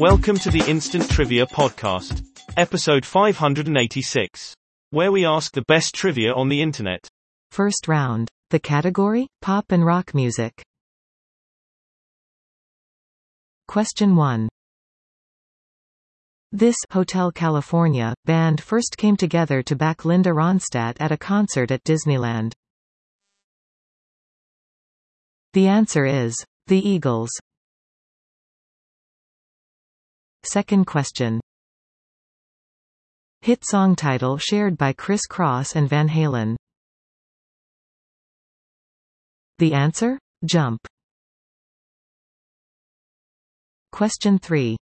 Welcome to the Instant Trivia Podcast, episode 586, where we ask the best trivia on the internet. First round. The category? Pop and rock music. Question 1. This Hotel California band first came together to back Linda Ronstadt at a concert at Disneyland. The answer is The Eagles. Second question. Hit song title shared by Kris Kross and Van Halen. The answer? Jump. Question 3.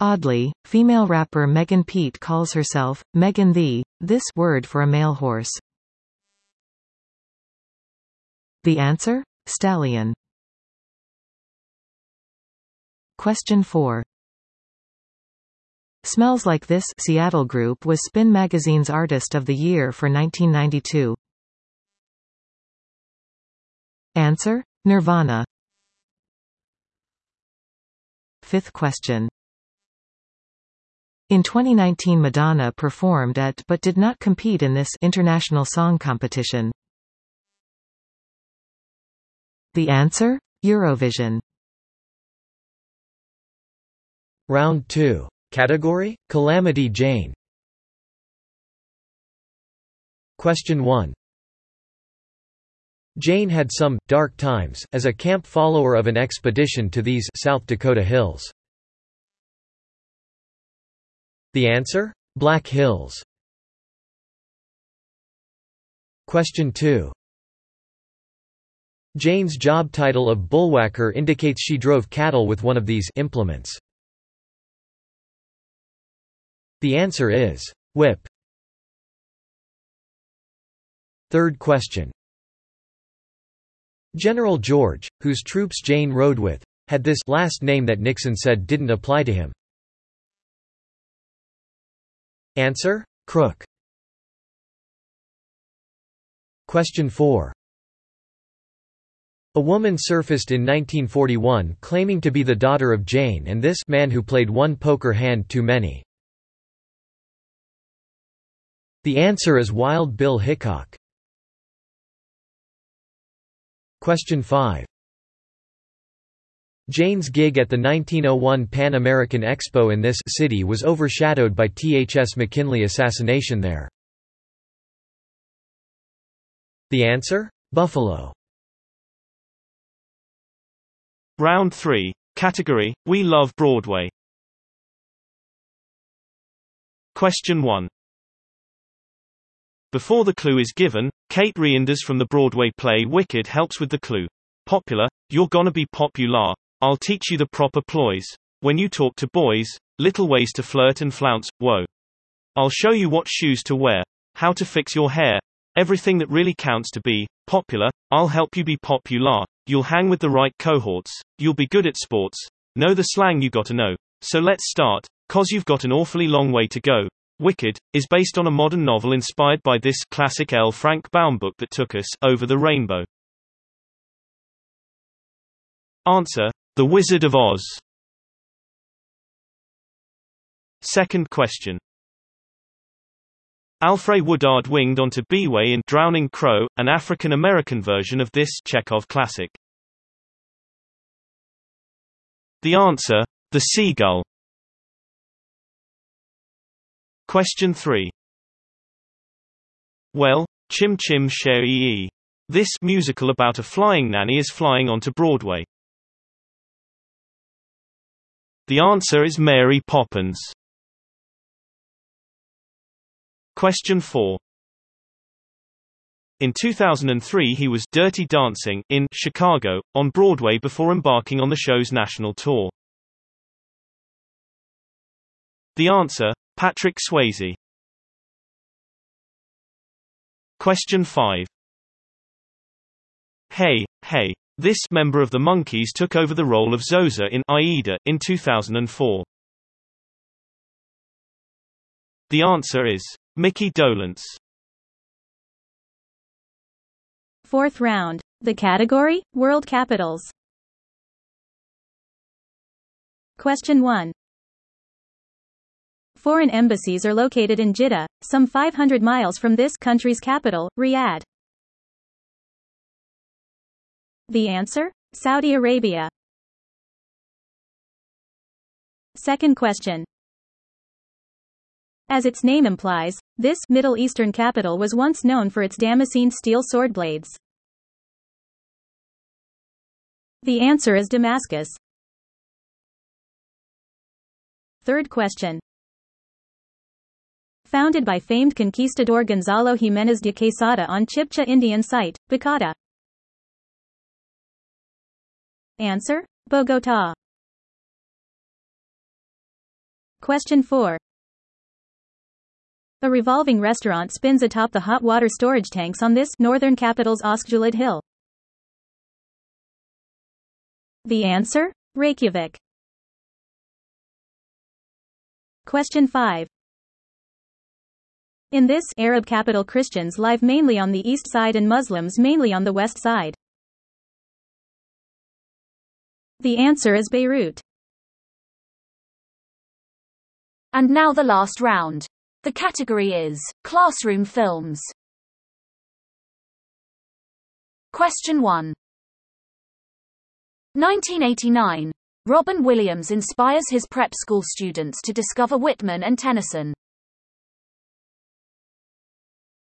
Oddly, female rapper Megan Pete calls herself, Megan the, this word for a male horse. The answer? Stallion. Question 4. Smells Like This Seattle Group was Spin Magazine's Artist of the Year for 1992. Answer? Nirvana. Fifth question. In 2019 Madonna performed at but did not compete in this international song competition. The answer? Eurovision. Round 2. Category? Calamity Jane. Question 1. Jane had some dark times as a camp follower of an expedition to these South Dakota hills. The answer? Black Hills. Question 2. Jane's job title of bullwhacker indicates she drove cattle with one of these implements. The answer is whip. Third question. General George, whose troops Jane rode with, had this last name that Nixon said didn't apply to him. Answer? Crook. Question 4. A woman surfaced in 1941 claiming to be the daughter of Jane and this man who played one poker hand too many. The answer is Wild Bill Hickok. Question 5. Jane's gig at the 1901 Pan American Expo in this city was overshadowed by T.H.S. McKinley assassination there. The answer? Buffalo. Round 3. Category, We Love Broadway. Question 1. Before the clue is given, Kate Reinders from the Broadway play Wicked helps with the clue. Popular, you're gonna be popular, I'll teach you the proper ploys. When you talk to boys, little ways to flirt and flounce, whoa. I'll show you what shoes to wear, how to fix your hair, everything that really counts to be popular. I'll help you be popular. You'll hang with the right cohorts, you'll be good at sports, know the slang you gotta know. So let's start, cause you've got an awfully long way to go. Wicked, is based on a modern novel inspired by this classic L. Frank Baum book that took us over the rainbow. Answer. The Wizard of Oz. Second question. Alfre Woodard winged onto B-Way in Drowning Crow, an African-American version of this Chekhov classic. The answer. The Seagull. Question 3. Well, Chim Chim Cher This musical about a flying nanny is flying onto Broadway. The answer is Mary Poppins. Question 4. In 2003 he was Dirty Dancing in Chicago, on Broadway before embarking on the show's national tour. The answer, Patrick Swayze. Question 5. Hey, Hey. This member of the Monkees took over the role of Zoser in Aida in 2004. The answer is Micky Dolenz. Fourth round. The category? World capitals. Question 1. Foreign embassies are located in Jeddah, some 500 miles from this country's capital, Riyadh. The answer? Saudi Arabia. Second question. As its name implies, this Middle Eastern capital was once known for its Damascene steel sword blades. The answer is Damascus. Third question. Founded by famed conquistador Gonzalo Jimenez de Quesada on Chibcha Indian site, Bacata. Answer? Bogota. Question 4. A revolving restaurant spins atop the hot water storage tanks on this northern capital's Öskjuhlíð hill. The answer? Reykjavik. Question 5. In this Arab capital Christians live mainly on the east side and Muslims mainly on the west side. The answer is Beirut. And now the last round. The category is Classroom Films. Question 1. 1989. Robin Williams inspires his prep school students to discover Whitman and Tennyson.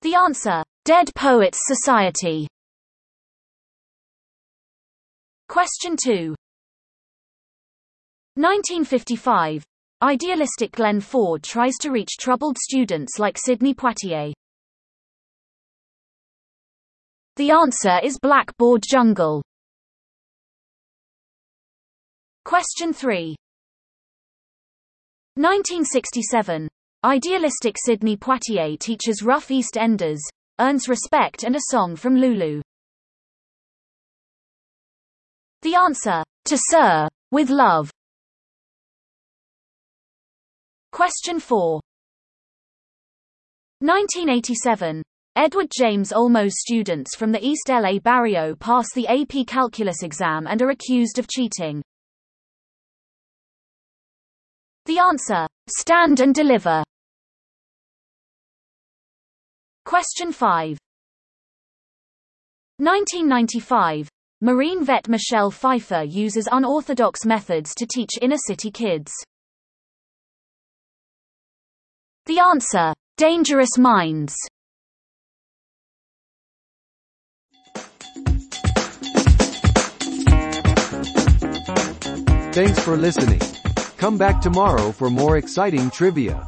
The answer. Dead Poets Society. Question 2. 1955. Idealistic Glenn Ford tries to reach troubled students like Sidney Poitier. The answer is Blackboard Jungle. Question 3. 1967. Idealistic Sidney Poitier teaches rough East Enders, earns respect and a song from Lulu. The answer. To Sir. With love. Question 4. 1987. Edward James Olmos students from the East LA barrio pass the AP Calculus exam and are accused of cheating. The answer. Stand and deliver. Question 5. 1995. Marine vet Michelle Pfeiffer uses unorthodox methods to teach inner city kids. The answer. Dangerous Minds. Thanks for listening. Come back tomorrow for more exciting trivia.